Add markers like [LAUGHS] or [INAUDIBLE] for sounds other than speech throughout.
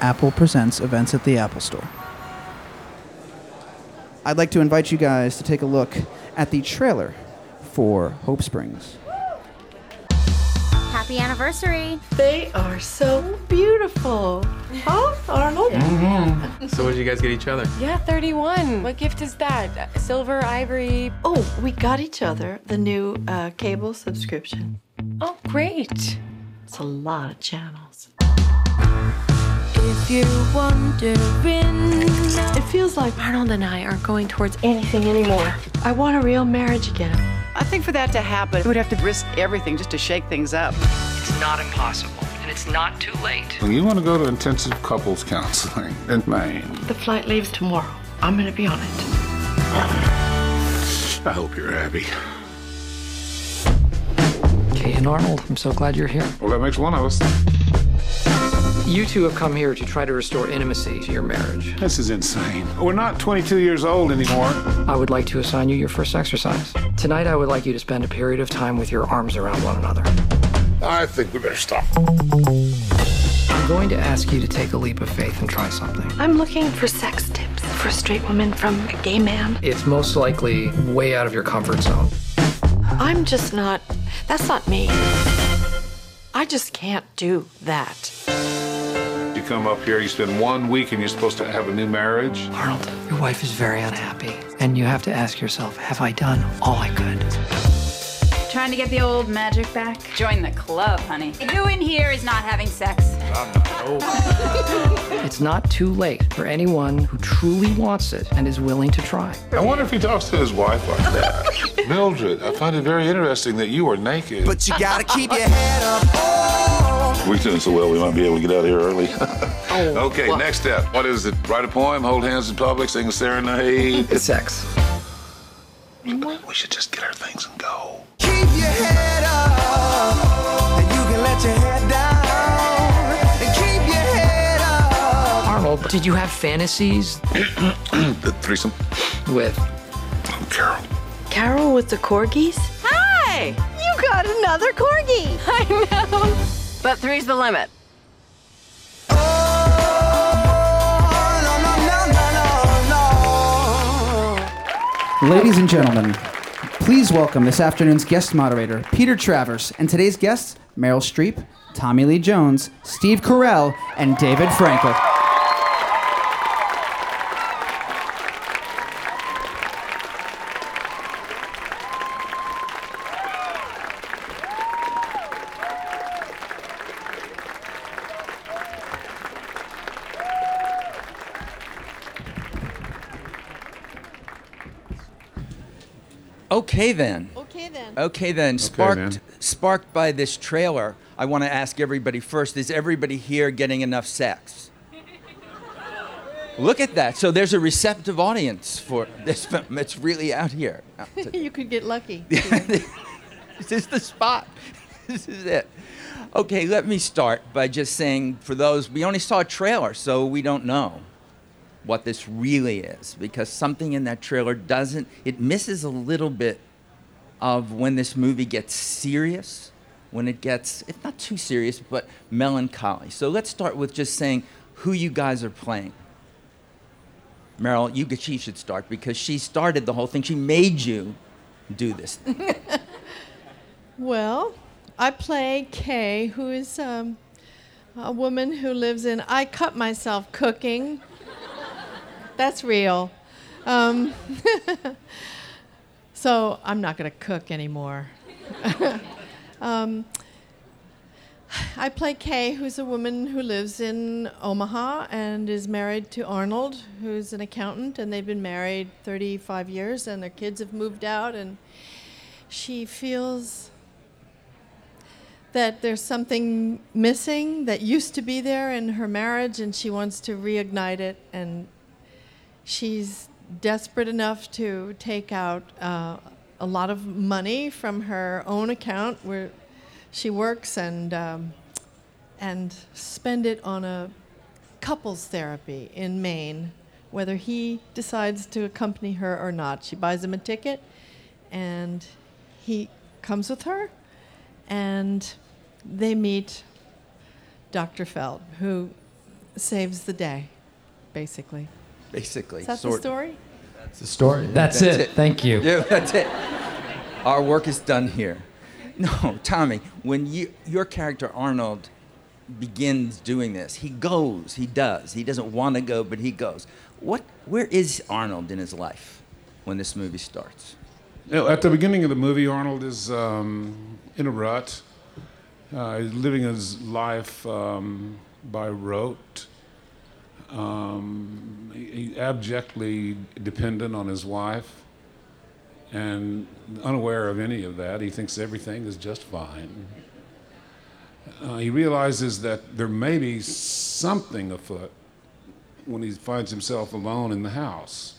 Apple Presents events at the Apple Store. I'd like to invite you guys to take a look at the trailer for Hope Springs. Happy anniversary. They are so beautiful. Oh, Arnold? So what did you guys get each other? Yeah, 31. What gift is that? Uh, Silver, ivory. Oh, we got each other the new uh, cable subscription. Oh, great. It's a lot of channels. If you're wondering, It feels like Arnold and I aren't going towards anything anymore. I want a real marriage again. I think for that to happen, we would have to risk everything just to shake things up. It's not impossible, and it's not too late. When you want to go to intensive couples counseling [LAUGHS] in Maine, The flight leaves tomorrow. I'm gonna be on it. I hope you're happy. Kay and Arnold, I'm so glad you're here. Well, that makes one of us. You two have come here to try to restore intimacy to your marriage. This is insane. We're not 22 years old anymore. I would like to assign you your first exercise. Tonight, I would like you to spend a period of time with your arms around one another. I think we better stop. I'm going to ask you to take a leap of faith and try something. I'm looking for sex tips for a straight woman from a gay man. It's most likely way out of your comfort zone. I'm just not. That's not me. I just can't do that. You come up here, you spend one week, and you're supposed to have a new marriage. Arnold, your wife is very unhappy, and you have to ask yourself, have I done all I could? Trying to get the old magic back? Join the club, honey. Who in here is not having sex? [LAUGHS] It's not too late for anyone who truly wants it and is willing to try. I wonder if he talks to his wife like that. [LAUGHS] Mildred, I find it very interesting that you are naked. But you gotta keep your head up. Oh. We're doing so well, we might be able to get out of here early. [LAUGHS] Oh, okay, next step. What is it? Write a poem, hold hands in public, sing a serenade. It's sex. we should just get our things and go. Keep your head up. And you can let your head down. And keep your head up. Arnold, did you have fantasies [CLEARS THROAT] The threesome. with Oh, Carol. Carol with the corgis? Hi! you got another corgi. [LAUGHS] I know. But three's the limit. Ladies and gentlemen, please welcome this afternoon's guest moderator, Peter Travers, and today's guests, Meryl Streep, Tommy Lee Jones, Steve Carell, and David Frankel. Okay then. Okay then. Okay then. Sparked then. sparked by this trailer, I want to ask everybody first, is everybody here getting enough sex? [LAUGHS] Look at that. So there's a receptive audience for this film. It's really out here. Out [LAUGHS] you could get lucky. [LAUGHS] this is the spot. This is it. Okay, let me start by just saying for those, we only saw a trailer, so we don't know what this really is because something in that trailer doesn't, it misses a little bit of when this movie gets serious, when it gets, if not too serious, but melancholy. So let's start with just saying who you guys are playing. Meryl, you, she should start because she started the whole thing. She made you do this. [LAUGHS] Well, I play Kay, who is um, a woman who lives in. I cut myself cooking. That's real. Um, [LAUGHS] so I'm not going to cook anymore. [LAUGHS] um, I play Kay, who's a woman who lives in Omaha and is married to Arnold, who's an accountant, and they've been married 35 years, and their kids have moved out, and she feels that there's something missing that used to be there in her marriage, and she wants to reignite it, and she's desperate enough to take out uh, a lot of money from her own account where she works and um, and spend it on a couples therapy in Maine, whether he decides to accompany her or not. She buys him a ticket, and he comes with her, and they meet Dr. Feld, who saves the day, basically. Basically, Is that sort- the story? That's the story. That's, it. Thank you. Yeah, that's it. Our work is done here. No, Tommy, when you, your character Arnold begins doing this, he goes, he does. He doesn't want to go, but he goes. What, where is Arnold in his life when this movie starts? You know, at the beginning of the movie, Arnold is um, in a rut. Uh, he's living his life um, by rote. Um, he, abjectly dependent on his wife and unaware of any of that. He thinks everything is just fine. Uh, he realizes that there may be something afoot when he finds himself alone in the house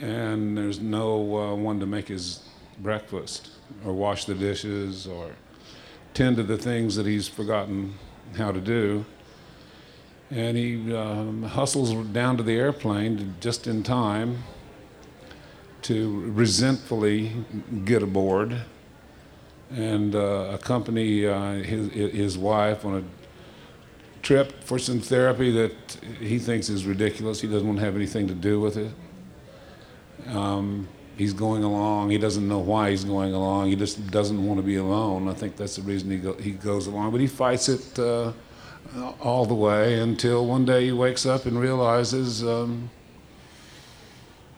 and there's no uh, one to make his breakfast or wash the dishes or tend to the things that he's forgotten how to do. And he um, hustles down to the airplane just in time to resentfully get aboard and uh, accompany uh, his, his wife on a trip for some therapy that he thinks is ridiculous. He doesn't want to have anything to do with it. Um, he's going along. He doesn't know why he's going along. He just doesn't want to be alone. I think that's the reason he, go, he goes along. But he fights it uh, all the way until one day he wakes up and realizes um,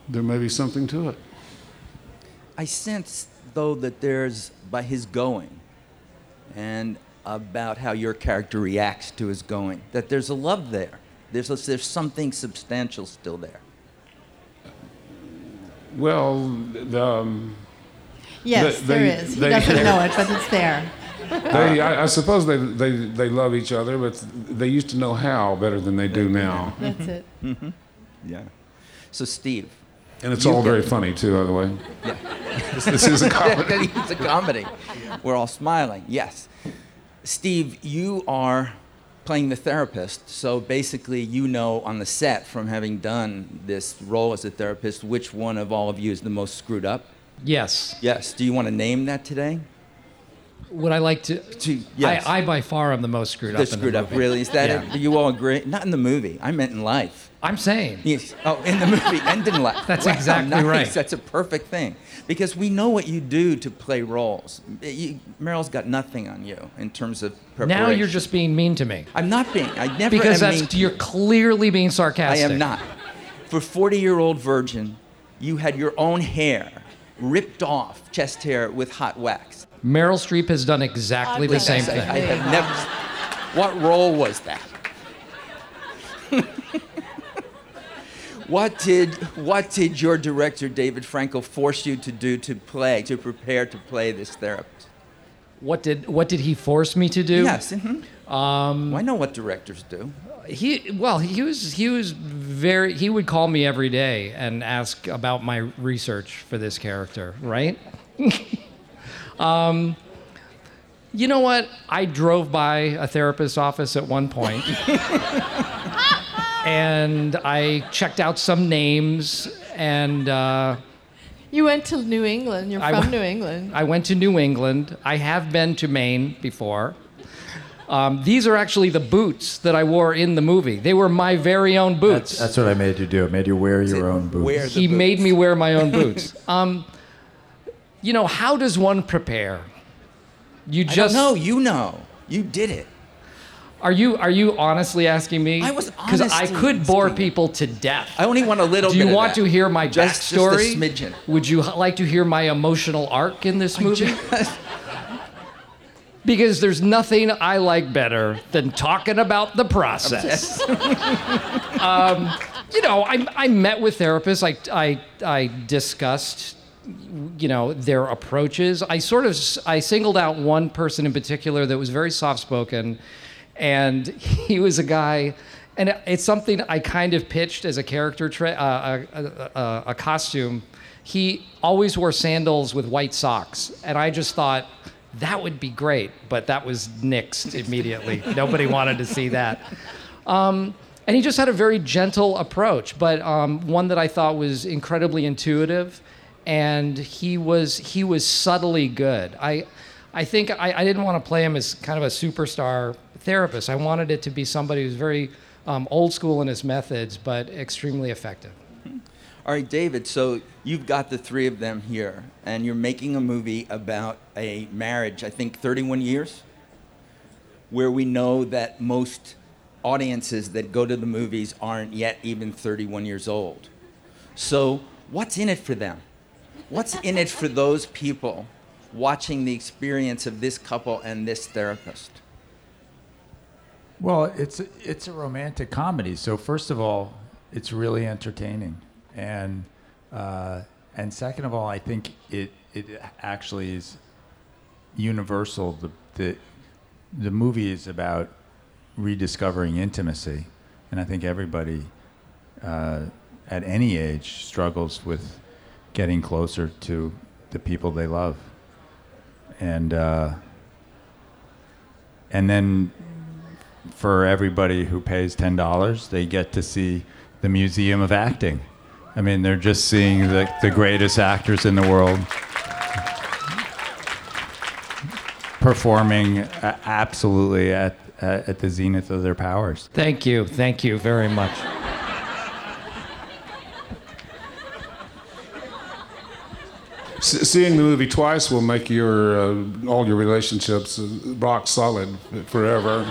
there may be something to it. I sense, though, that there's, by his going, and about how your character reacts to his going, that there's a love there. There's, a, there's something substantial still there. Well, the, um, Yes, they- there they- is. He they- doesn't know it, but it's there. [LAUGHS] they, I, I suppose they, they, they love each other, but they used to know how better than they do now. That's it. [LAUGHS] Mm-hmm. Yeah. So, Steve. And it's all get- very funny, too, by the way. Yeah. This, [LAUGHS] this is a comedy. it's a comedy. We're all smiling. Yes. Steve, you are playing the therapist. So basically, you know on the set from having done this role as a therapist which one of all of you is the most screwed up. Yes. Yes. Do you want to name that today? Would I like to? to yes. I, I by far am the most screwed The up. in screwed the up, really? Is that Yeah. it? Do you all agree? Not in the movie. I meant in life. I'm saying. Yes. Oh, in the movie and in life. [LAUGHS] That's Wow, exactly nice. right. That's a perfect thing. Because we know what you do to play roles. Eh, you, Meryl's got nothing on you in terms of preparation. Now you're just being mean to me. I'm not being. I never Because am that's you're clearly being sarcastic. I am not. For 40 year old virgin, you had your own hair ripped off, chest hair with hot wax. Meryl Streep has done exactly the same thing. I have never. What role was that? what did what did your director David Frankel force you to do to play to prepare to play this therapist? What did what did he force me to do? Yes. mhm. Um, I know what directors do. he well he was he was very he would call me every day and ask about my research for this character right [LAUGHS] um, you know what i drove by a therapist's office at one point [LAUGHS] and i checked out some names and uh, You went to New England. You're I from w- New England. I went to New England. I have been to Maine before. Um, these are actually the boots that I wore in the movie. They were my very own boots. That's what I made you do. I made you wear your own boots. he made me wear my own boots. [LAUGHS] um, you know, how does one prepare? You just know. You know. You did it. Are you are you honestly asking me? I was because I could bore people to death. I only want a little Do you want to hear my Just- just a backstory? smidgen. Would you like to hear my emotional arc in this movie? [LAUGHS] because there's nothing I like better than talking about the process. [LAUGHS] um, you know, I, I met with therapists. I, I, I discussed, you know, their approaches. I sort of I singled out one person in particular that was very soft spoken, and he was a guy. And it's something I kind of pitched as a character, tra- uh, a, a, a, a costume. He always wore sandals with white socks, and I just thought that would be great, but that was nixed immediately. [LAUGHS] Nobody wanted to see that. Um, and he just had a very gentle approach, but um, one that I thought was incredibly intuitive, and he was he was subtly good. I I think I, I didn't want to play him as kind of a superstar therapist. I wanted it to be somebody who's very um, old school in his methods, but extremely effective. All right, David, so you've got the three of them here, and you're making a movie about a marriage, I think 31 years, where we know that most audiences that go to the movies aren't yet even 31 years old. So, what's in it for them? What's in it for those people watching the experience of this couple and this therapist? Well, it's a, it's a romantic comedy. So first of all, it's really entertaining, and uh, and second of all, I think it it actually is universal. The the the movie is about rediscovering intimacy, and I think everybody uh, at any age struggles with getting closer to the people they love, and uh, and then for everybody who pays ten dollars, they get to see the Museum of Acting. I mean, they're just seeing the, the greatest actors in the world performing uh, absolutely at, at at the zenith of their powers. Thank you. Thank you very much. S- seeing the movie twice will make your uh, all your relationships uh, rock solid forever.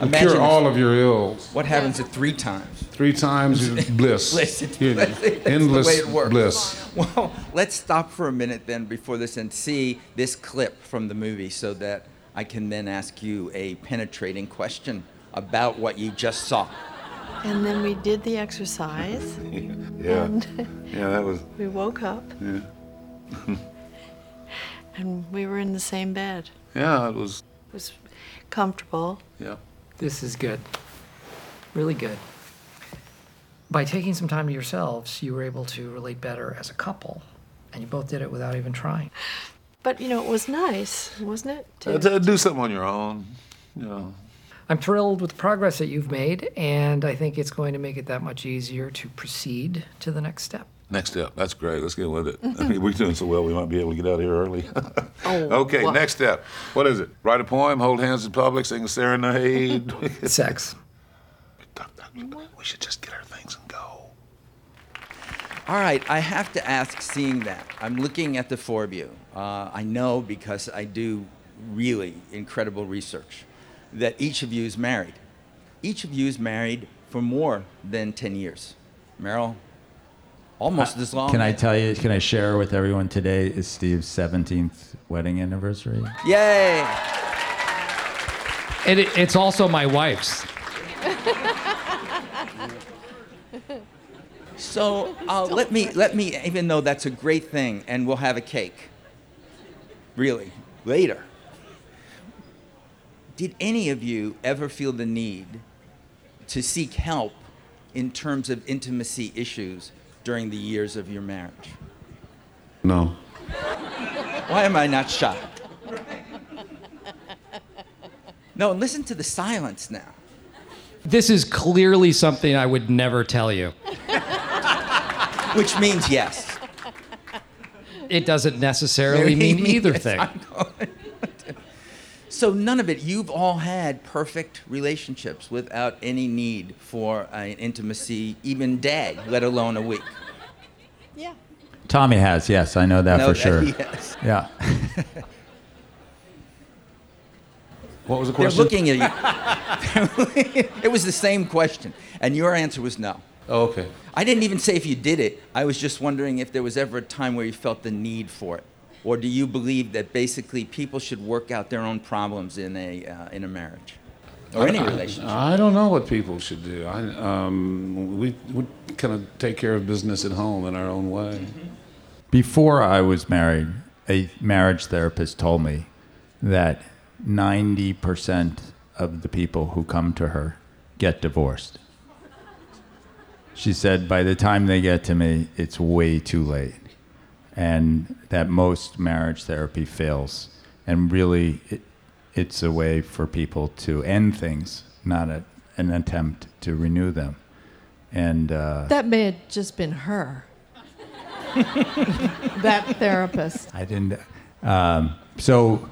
And Imagine cure all of your ills. What happens at three times? Three times [LAUGHS] bliss. Bliss, it's You know, bliss. [LAUGHS] That's endless the way it works. bliss. Well, let's stop for a minute then before this and see this clip from the movie so that I can then ask you a penetrating question about what you just saw. And then we did the exercise. [LAUGHS] Yeah. And Yeah, that was. we woke up Yeah. [LAUGHS] and we were in the same bed. Yeah, it was. It was comfortable. Yeah. This is good. Really good. By taking some time to yourselves, you were able to relate better as a couple, and you both did it without even trying. But you know, it was nice, wasn't it? Uh, to do something on your own. You know. I'm thrilled with the progress that you've made, and I think it's going to make it that much easier to proceed to the next step. Next step. That's great. Let's get with it. [LAUGHS] I mean, we're doing so well, we might be able to get out of here early. [LAUGHS] Oh, okay, wow. next step. What is it? Write a poem, hold hands in public, sing a serenade. [LAUGHS] Sex. We should just get our things and go. All right, I have to ask, seeing that, I'm looking at the four of you. Uh, I know because I do really incredible research that each of you is married. Each of you is married for more than 10 years. Meryl, almost as long. Can I tell you? Can I share with everyone today is Steve's 17th wedding anniversary? Yay! It, it's also my wife's. So uh, let me let me even though that's a great thing, and we'll have a cake. Really, later. Did any of you ever feel the need to seek help in terms of intimacy issues during the years of your marriage? No. Why am I not shocked? No, listen to the silence now. This is clearly something I would never tell you. Which means yes. It doesn't necessarily mean [LAUGHS] either Yes, thing. I know. So none of it. You've all had perfect relationships without any need for an intimacy, even day, let alone a week. Yeah. Tommy has, yes, I know that Know for that sure. he has. [LAUGHS] Yeah. [LAUGHS] What was the question? They're looking at you. [LAUGHS] it was the same question, and your answer was no. Oh, okay. I didn't even say if you did it. I was just wondering if there was ever a time where you felt the need for it, or do you believe that basically people should work out their own problems in a uh, in a marriage or any I- relationship? I don't know what people should do. I, um, we, we kind of take care of business at home in our own way. Before I was married, a marriage therapist told me that 90% of the people who come to her get divorced. She said by the time they get to me, it's way too late. And that most marriage therapy fails. And really, it, it's a way for people to end things, not a, an attempt to renew them. And uh, That may have just been her. [LAUGHS] that therapist. I didn't. Um, so,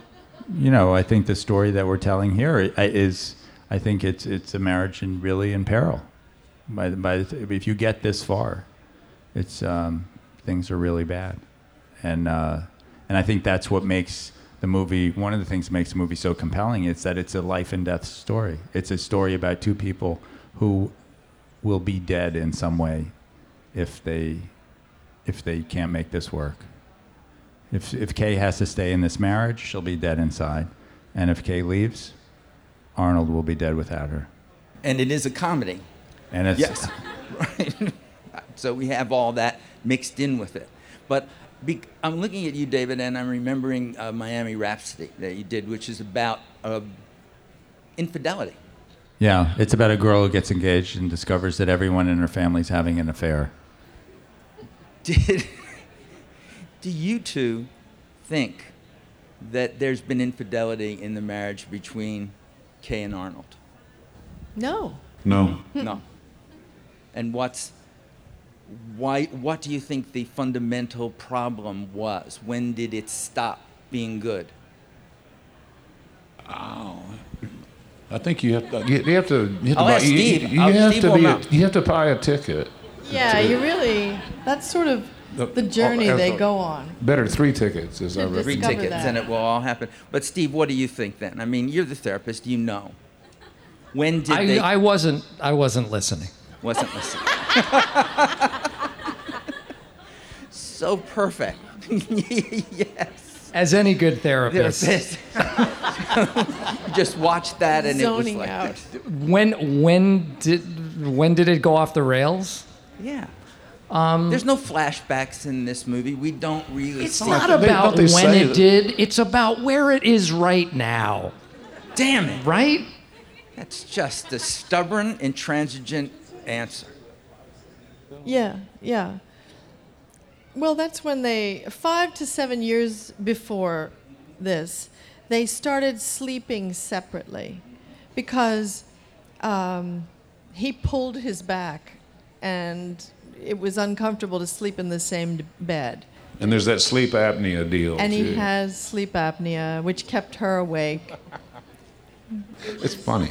you know, I think the story that we're telling here is, i- I think it's it's a marriage in really in peril. By the, by the, if you get this far, it's um, things are really bad, and uh, and I think that's what makes the movie. One of the things that makes the movie so compelling is that it's a life and death story. It's a story about two people who will be dead in some way if they if they can't make this work. If if Kay has to stay in this marriage, she'll be dead inside, and if Kay leaves, Arnold will be dead without her. And it is a comedy. And it's Yes. [LAUGHS] right. So we have all that mixed in with it. But be, I'm looking at you, David, and I'm remembering uh, Miami Rhapsody that you did, which is about uh, infidelity. Yeah, it's about a girl who gets engaged and discovers that everyone in her family's having an affair. Did [LAUGHS] do you two think that there's been infidelity in the marriage between Kay and Arnold? No. No. no. And what's why? What do you think the fundamental problem was? When did it stop being good? Oh, I think you have to. You you have to. You have I'll to, buy, you, Steve. you I'll- have to be. A, you have to buy a ticket. Yeah, you really. That's sort of The- the journey oh, they uh, go on. Better three tickets, as I To read. Three tickets, that. and it will all happen. But Steve, what do you think then? I mean, you're the therapist. You know. When did I, they? I wasn't I wasn't listening. wasn't listening. [LAUGHS] so perfect. [LAUGHS] yes. As any good therapist. Therapist. [LAUGHS] Just watch that and Zoning it was like out. When when did when did it go off the rails? Yeah. Um, There's no flashbacks in this movie. We don't really. It's see not Don't they- about they when it that- did. It's about where it is right now. Damn it! Right? That's just a stubborn, intransigent answer. Yeah, yeah. Well, that's when they, five to seven years before this, they started sleeping separately because um, he pulled his back and it was uncomfortable to sleep in the same bed. And there's that sleep apnea deal. And he has sleep apnea, which kept her awake. It's funny.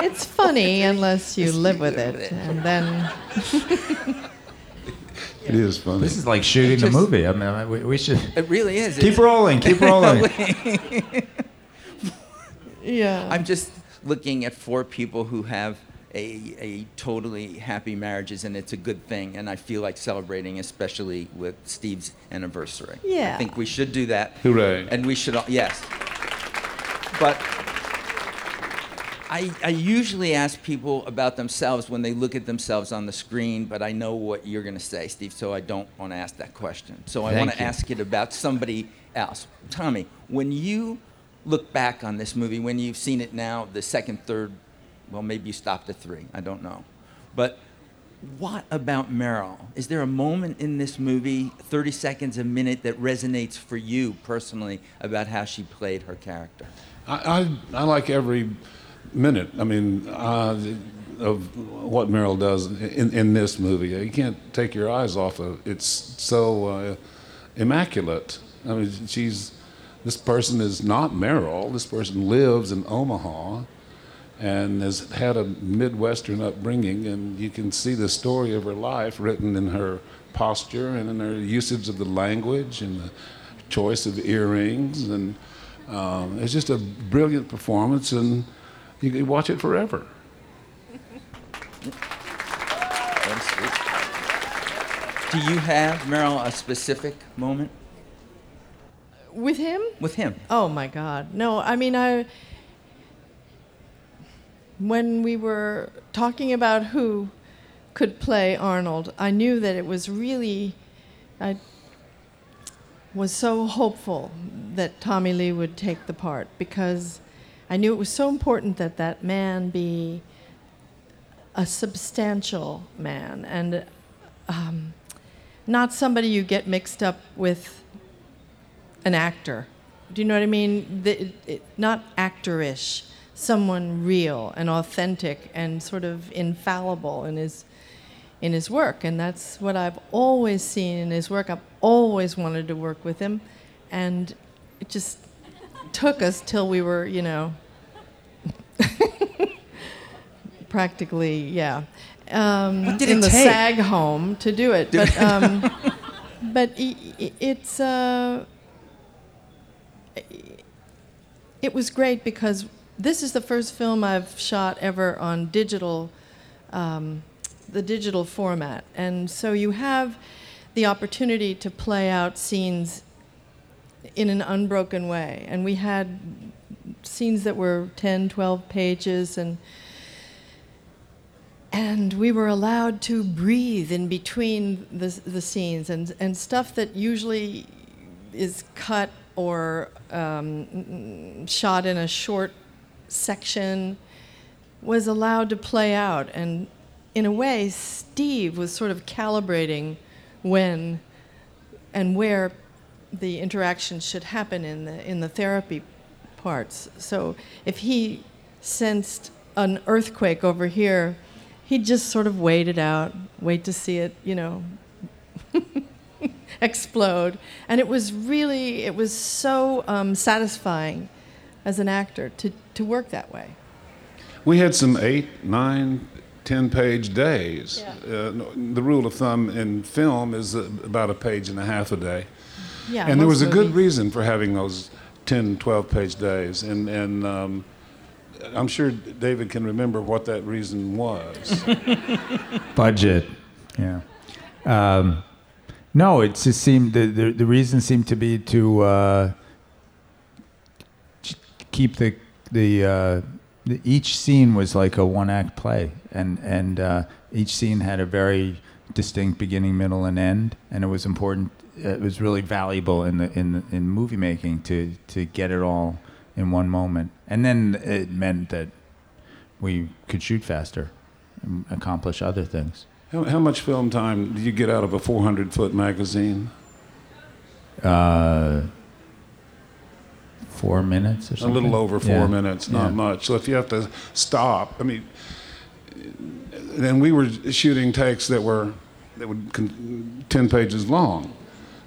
It's funny unless you live with it. And then, it is funny. This is like shooting the Just- movie. I mean, we, we should It really is. keep It's- rolling, keep [LAUGHS] rolling. yeah. I'm just looking at four people who have a, a totally happy marriages, and it's a good thing. And I feel like celebrating, especially with Steve's anniversary. Yeah. I think we should do that. Hooray. And we should, all, yes. But I, I usually ask people about themselves when they look at themselves on the screen, but I know what you're going to say, Steve, so I don't want to ask that question. So I want to ask it about somebody else. Tommy, when you look back on this movie, when you've seen it now, the second, third, well, maybe you stopped at three, I don't know. But what about Meryl? Is there a moment in this movie, 30 seconds, a minute, that resonates for you personally about how she played her character? I, I, I like every minute. I mean, uh, of what Meryl does in, in this movie. You can't take your eyes off of it. It's so uh, immaculate. I mean, she's this person is not Meryl. This person lives in Omaha and has had a Midwestern upbringing, and you can see the story of her life written in her posture and in her usage of the language and the choice of earrings. And um, it's just a brilliant performance, and you can watch it forever. Do you have, Meryl, a specific moment with him? with him? Oh my God. No, I mean, I. When we were talking about who could play Arnold, I knew that it was really. I was so hopeful that Tommy Lee would take the part because I knew it was so important that that man be a substantial man and um, not somebody you get mixed up with an actor. Do you know what I mean? The, it, it, not actorish, someone real and authentic and sort of infallible in his in his work, and that's what I've always seen in his work. I've always wanted to work with him, and it just took us till we were, you know, [LAUGHS] practically, yeah. Um, in it the take? SAG home to do it, but [LAUGHS] um, but it's uh, it was great because this is the first film I've shot ever on digital, um, the digital format, and so you have the opportunity to play out scenes in an unbroken way, and we had scenes that were 10, 12 pages, and and we were allowed to breathe in between the, the scenes. And, and stuff that usually is cut or um, shot in a short section was allowed to play out. And in a way steve was sort of calibrating when and where the interaction should happen in the in the therapy parts so if he sensed an earthquake over here he'd just sort of wait it out, wait to see it, you know, [LAUGHS] explode. And it was really, it was so um, satisfying as an actor to, to work that way. We had some eight, nine, ten page days. Uh, the rule of thumb in film is uh, about a page and a half a day. Yeah, and there was most a good movies. reason for having those 10, 12 page days. And, and um, I'm sure David can remember what that reason was. [LAUGHS] Budget. Yeah. Um, no, it just seemed the, the the reason seemed to be to uh, keep the the, uh, the each scene was like a one act play, and and uh, each scene had a very distinct beginning, middle, and end, and it was important. It was really valuable in the in the, in movie making to to get it all in one moment, and then it meant that we could shoot faster and accomplish other things. how, how much film time do you get out of a 400 foot magazine? Uh, four minutes or A little over four Yeah. minutes, not Yeah. much. So if you have to stop, I mean, then we were shooting takes that were that would con- ten pages long.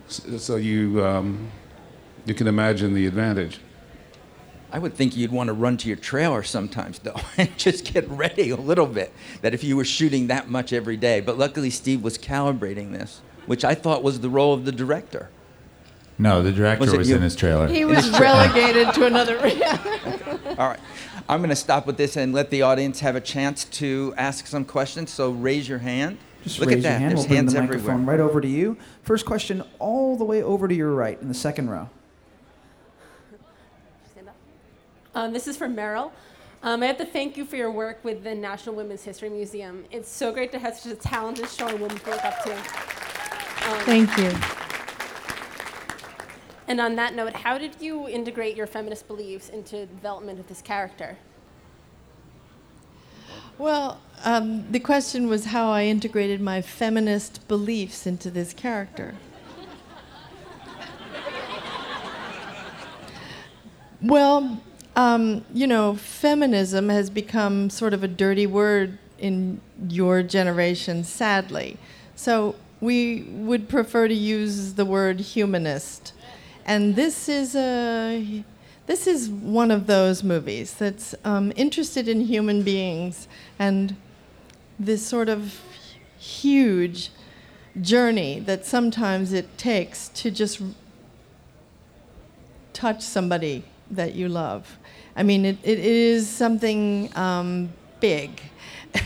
So you um, you can imagine the advantage. I would think you'd want to run to your trailer sometimes, though, [LAUGHS] and just get ready a little bit. That if you were shooting that much every day. But luckily, Steve was calibrating this, which I thought was the role of the director. No, the director Was was, it you? in his trailer. He was relegated to another. [LAUGHS] Room. All right. I'm going to stop with this and let the audience have a chance to ask some questions. So raise your hand. Just Look raise at that. your hand. There's we'll bring hands the everywhere. right over to you. First question, all the way over to your right in the second row. Um, this is from Meryl. Um, I have to thank you for your work with the National Women's History Museum. It's so great to have such a talented, strong woman to look up to. Um, Thank you. And on that note, how did you integrate your feminist beliefs into the development of this character? Well, um, the question was how I integrated my feminist beliefs into this character. Well, um, you know, feminism has become sort of a dirty word in your generation, sadly. So we would prefer to use the word humanist. And this is a this is one of those movies that's um, interested in human beings and this sort of huge journey that sometimes it takes to just touch somebody that you love. I mean, it, it is something um, big.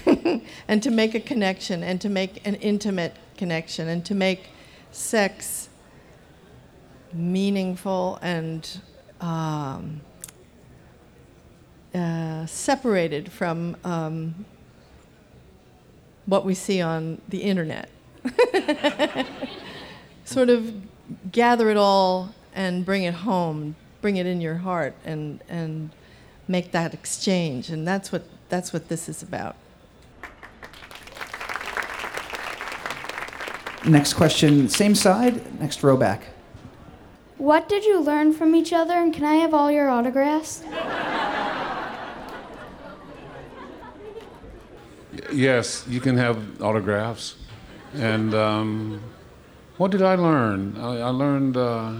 [LAUGHS] and to make a connection and to make an intimate connection and to make sex meaningful and um, uh, separated from um, what we see on the internet. [LAUGHS] sort of gather it all and bring it home, bring it in your heart, and and make that exchange. And that's what that's what this is about. Next question, same side, next row back. What did you learn from each other, and can I have all your autographs? Yes, you can have autographs. And um, what did I learn? I, I learned uh,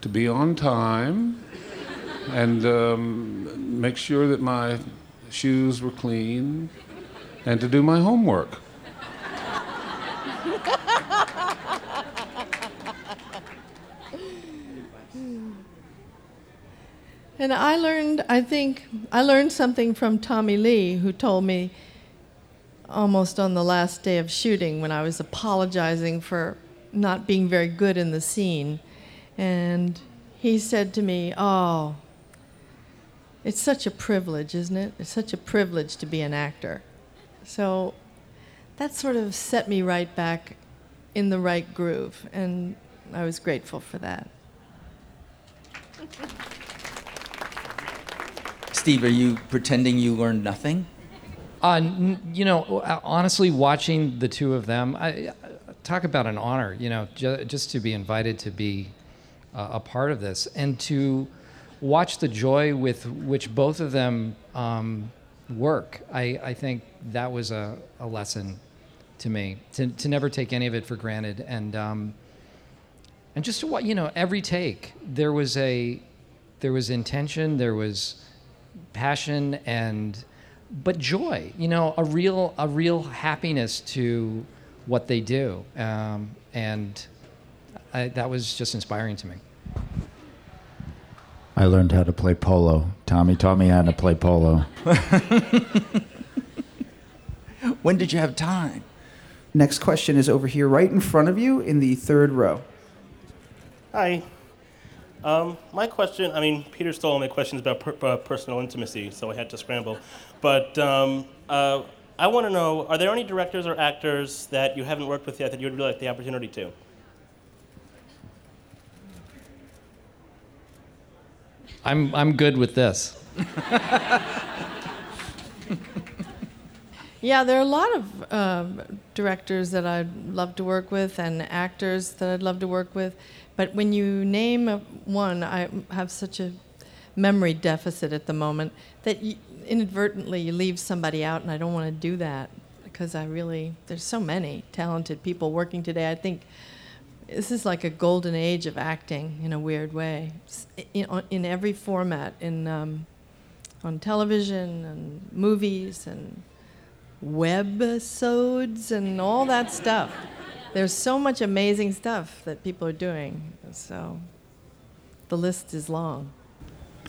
to be on time and um, make sure that my shoes were clean, and to do my homework. And I learned, I think, I learned something from Tommy Lee, who told me almost on the last day of shooting when I was apologizing for not being very good in the scene. And he said to me, Oh, it's such a privilege, isn't it? It's such a privilege to be an actor. So that sort of set me right back in the right groove, and I was grateful for that. [LAUGHS] Steve, are you pretending you learned nothing? Uh, you know, uh, honestly, watching the two of them, I, I- talk about an honor. You know, ju- just to be invited to be uh, a part of this and to watch the joy with which both of them um, work. I, I think that was a, a lesson to me to, to never take any of it for granted and um, and just to what you know every take there was a there was intention there was passion and but joy you know a real a real happiness to what they do um, and I, that was just inspiring to me I learned how to play polo. Tommy taught me how to play polo. [LAUGHS] when did you have time? Next question is over here, right in front of you, in the third row. Hi. Um, my question, I mean, Peter stole all my questions about per, uh, personal intimacy, so I had to scramble. But um, uh, I want to know are there any directors or actors that you haven't worked with yet that you would really like the opportunity to? i'm i'm good with this Yeah, there are a lot of um, directors that I'd love to work with and actors that I'd love to work with. But when you name a- one, I have such a memory deficit at the moment that you, inadvertently you leave somebody out, and I don't want to do that because I really, there's so many talented people working today. I think this is like a golden age of acting in a weird way, in, in every format, in um, on television and movies and webisodes and all that stuff. There's so much amazing stuff that people are doing. So the list is long.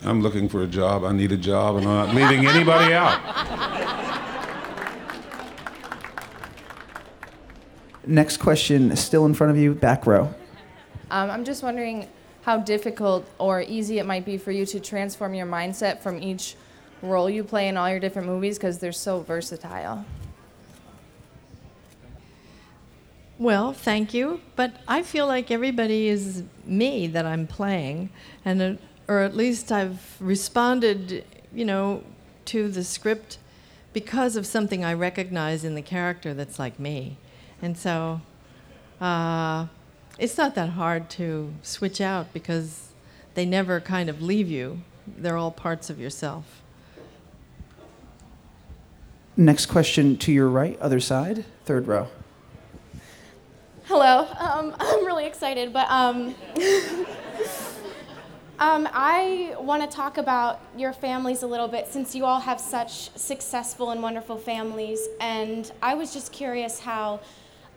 I'm looking for a job. I need a job, and I'm not leaving anybody out. Next question, is still in front of you, back row. Um, I'm just wondering how difficult or easy it might be for you to transform your mindset from each role you play in all your different movies because they're so versatile. Well, thank you, but I feel like everybody is me that I'm playing, and uh, or at least I've responded, you know, to the script because of something I recognize in the character that's like me, and so uh, it's not that hard to switch out because they never kind of leave you. They're all parts of yourself. Next question to your right, other side, third row. Hello. Um, [LAUGHS] I'm really excited, but um, [LAUGHS] um, I want to talk about your families a little bit since you all have such successful and wonderful families. And I was just curious how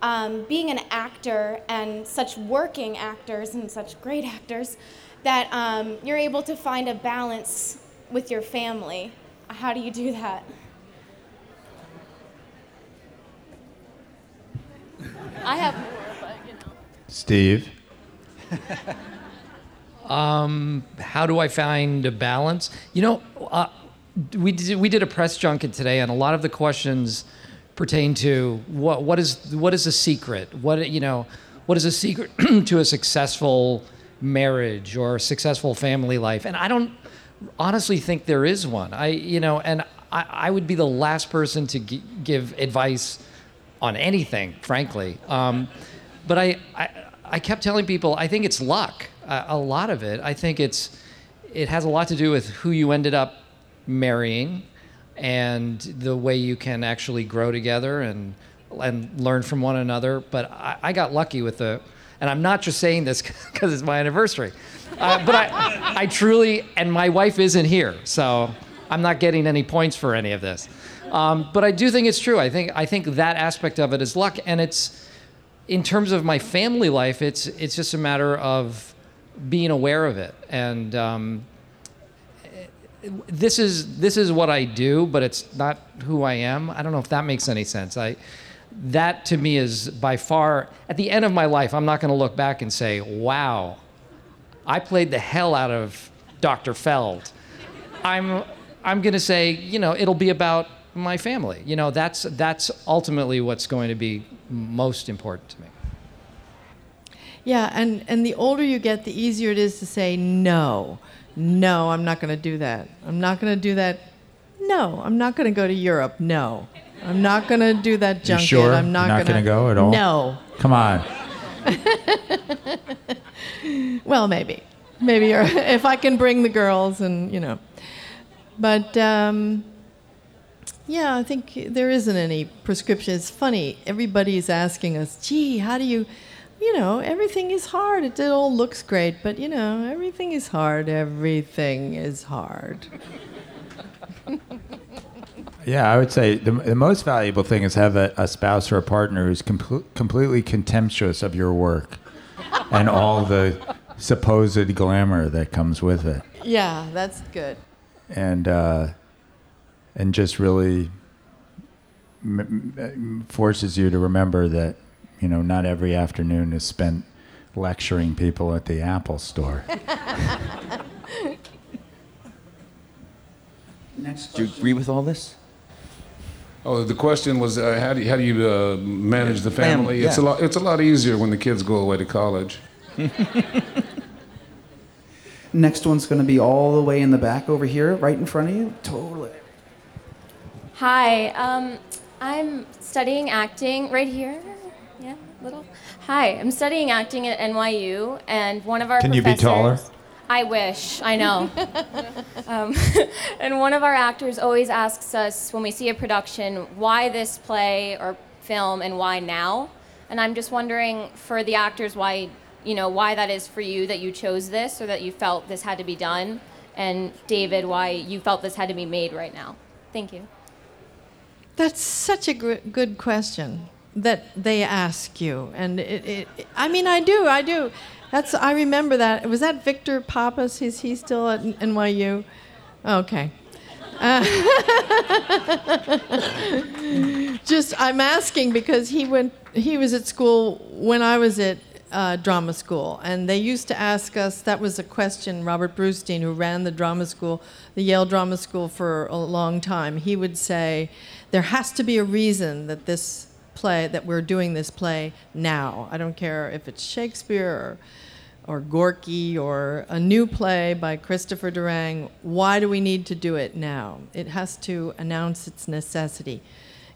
um, being an actor and such working actors and such great actors that um, you're able to find a balance with your family. How do you do that? I have more, but you know. Steve, [LAUGHS] Um, how do I find a balance? You know, uh, we did, we did a press junket today, and a lot of the questions pertain to what what is what is a secret? What you know, what is a secret [CLEARS THROAT] to a successful marriage or a successful family life? And I don't honestly think there is one. I you know, and I, I would be the last person to gi- give advice on anything, frankly. Um, but I, I, I kept telling people I think it's luck. A lot of it, I think it's, it has a lot to do with who you ended up marrying, and the way you can actually grow together and and learn from one another. But I, I got lucky with the, and I'm not just saying this [LAUGHS] because it's my anniversary, uh, but I, I truly, and my wife isn't here, so I'm not getting any points for any of this. Um, but I do think it's true. I think I think that aspect of it is luck, and it's in terms of my family life. It's it's just a matter of being aware of it, and um, this is this is what I do, but it's not who I am. I don't know if that makes any sense. I that to me is by far at the end of my life. I'm not going to look back and say, "Wow, I played the hell out of Dr. Feld." I'm I'm going to say, you know, it'll be about my family. You know, that's that's ultimately what's going to be most important to me. Yeah, and, and the older you get, the easier it is to say no. No, I'm not going to do that. I'm not going to do that. No, I'm not going to go to Europe. No. I'm not going to do that You junket. sure? I'm not, not going gonna go at all? No. Come on. [LAUGHS] well, maybe. Maybe or [LAUGHS] if I can bring the girls and, you know. But um, yeah, I think there isn't any prescription. It's funny. Everybody's asking us, gee, how do you, you know, everything is hard. It all looks great, but, you know, everything is hard. Everything is hard. [LAUGHS] Yeah, I would say the, the most valuable thing is have a, a spouse or a partner who's compl- completely contemptuous of your work [LAUGHS] and all the supposed glamour that comes with it, Yeah, that's good. and uh, and just really m- m- forces you to remember that you know not every afternoon is spent lecturing people at the Apple store. [LAUGHS] Next Do you agree with all this? Oh, the question was uh, how do you, how do you uh, manage the family? Family, It's a lot. It's a lot easier when the kids go away to college. [LAUGHS] Next one's going to be all the way in the back over here, right in front of you. Totally. Hi, um, I'm studying acting right here. Yeah, little. Hi, I'm studying acting at NYU, and one of our Can you be taller? I wish, I know. [LAUGHS] um, [LAUGHS] and one of our actors always asks us when we see a production, why this play or film and why now? And I'm just wondering for the actors why, you know, why that is for you that you chose this or that you felt this had to be done. And David, why you felt this had to be made right now. Thank you. That's such a good question that they ask you, and it, it, I mean, I do, I do. That's I remember that. Was that Victor Pappas? Is he still at NYU? Okay. Uh, [LAUGHS] just I'm asking because he went. He was at school when I was at uh, drama school, and they used to ask us. That was a question. Robert Brustein, who ran the drama school, the Yale Drama School for a long time, he would say, "There has to be a reason that this play that we're doing this play now. I don't care if it's Shakespeare or." or Gorky or a new play by Christopher Durang, why do we need to do it now? It has to announce its necessity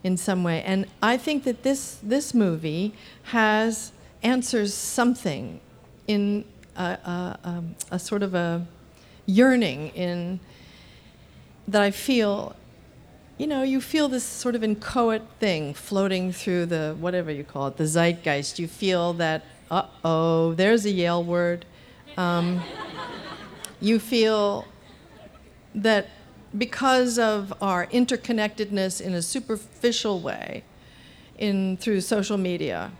in some way. And I think that this, this movie has answers something in a, a, um, a sort of a yearning in that I feel you know, you feel this sort of inchoate thing floating through the whatever you call it, the zeitgeist. You feel that, uh oh, there's a Yale word. Um, you feel that because of our interconnectedness in a superficial way, in through social media,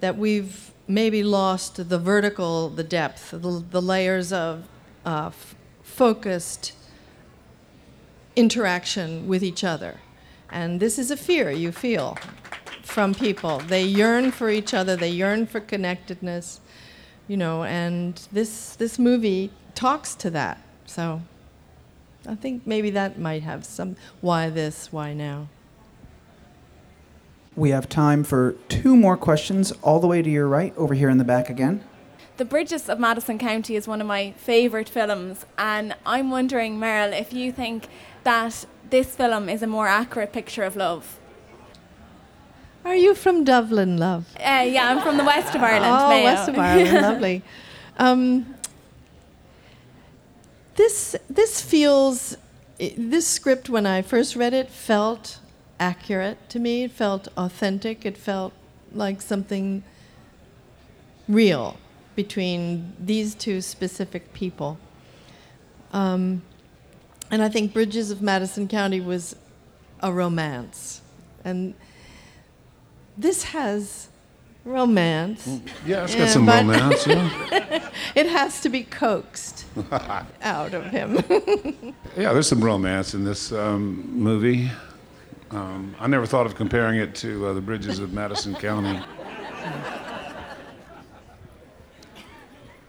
that we've maybe lost the vertical, the depth, the, the layers of uh, focused interaction with each other. And this is a fear you feel from people. They yearn for each other, they yearn for connectedness, you know, and this this movie talks to that. So I think maybe that might have some why this, why now. We have time for two more questions, all the way to your right, over here in the back again. The Bridges of Madison County is one of my favourite films, and I'm wondering, Meryl, if you think that this film is a more accurate picture of love. Are you from Dublin, love? Uh, yeah, I'm from the west of Ireland. Oh, Mayo. west of Ireland, [LAUGHS] lovely. Um, this this feels this script when I first read it felt accurate to me. It felt authentic. It felt like something real between these two specific people. Um, And I think Bridges of Madison County was a romance. And this has romance. Yeah, it's got some but romance, yeah. [LAUGHS] it has to be coaxed [LAUGHS] out of him. [LAUGHS] Yeah, there's some romance in this um, movie. Um, I never thought of comparing it to uh, the bridges of Madison County.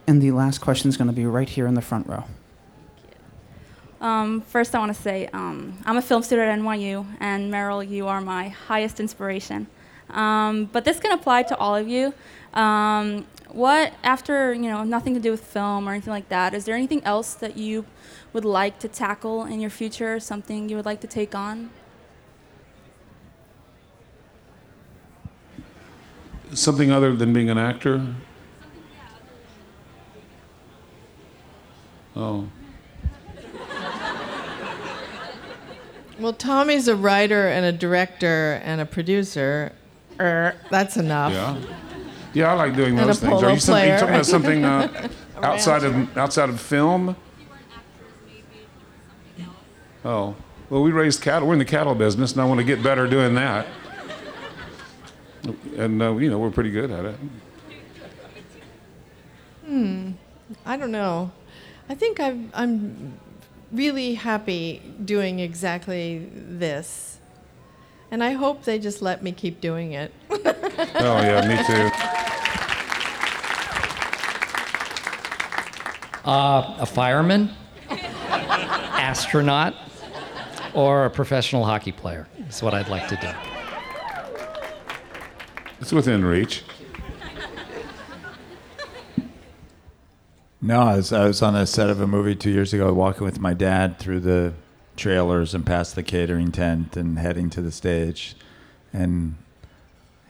And the last question is going to be right here in the front row. Um, first, I want to say um, I'm a film student at NYU, and Meryl, you are my highest inspiration. Um, but this can apply to all of you. Um, what, after you know, nothing to do with film or anything like that, is there anything else that you would like to tackle in your future? Something you would like to take on? Something other than being an actor? Oh. Well, Tommy's a writer and a director and a producer. Er, that's enough. Yeah. Yeah, I like doing And those a things. Are polo you, you talking player. about something uh, [LAUGHS] [LAUGHS] outside of outside of film? Oh, well, we raised cattle. We're in the cattle business, and I want to get better doing that. And uh, you know, we're pretty good at it. Hmm. I don't know. I think I'm, I'm really happy doing exactly this. And I hope they just let me keep doing it. [LAUGHS] Oh yeah, me too. Uh, a fireman, astronaut, or a professional hockey player is what I'd like to do. It's within reach. No, I was, I was on a set of a movie two years ago, walking with my dad through the trailers and past the catering tent and heading to the stage. And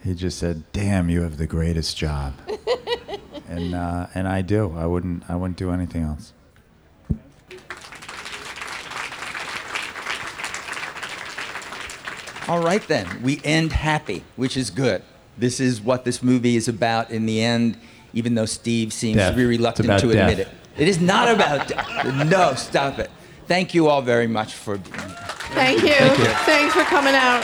he just said, Damn, you have the greatest job. [LAUGHS] and, uh, and I do. I wouldn't, I wouldn't do anything else. All right, then. We end happy, which is good. This is what this movie is about in the end, even though Steve seems Death. to be reluctant about to death. admit it. It is not about death. No, stop it. Thank you all very much for. Thank you. Thank you. Thanks for coming out.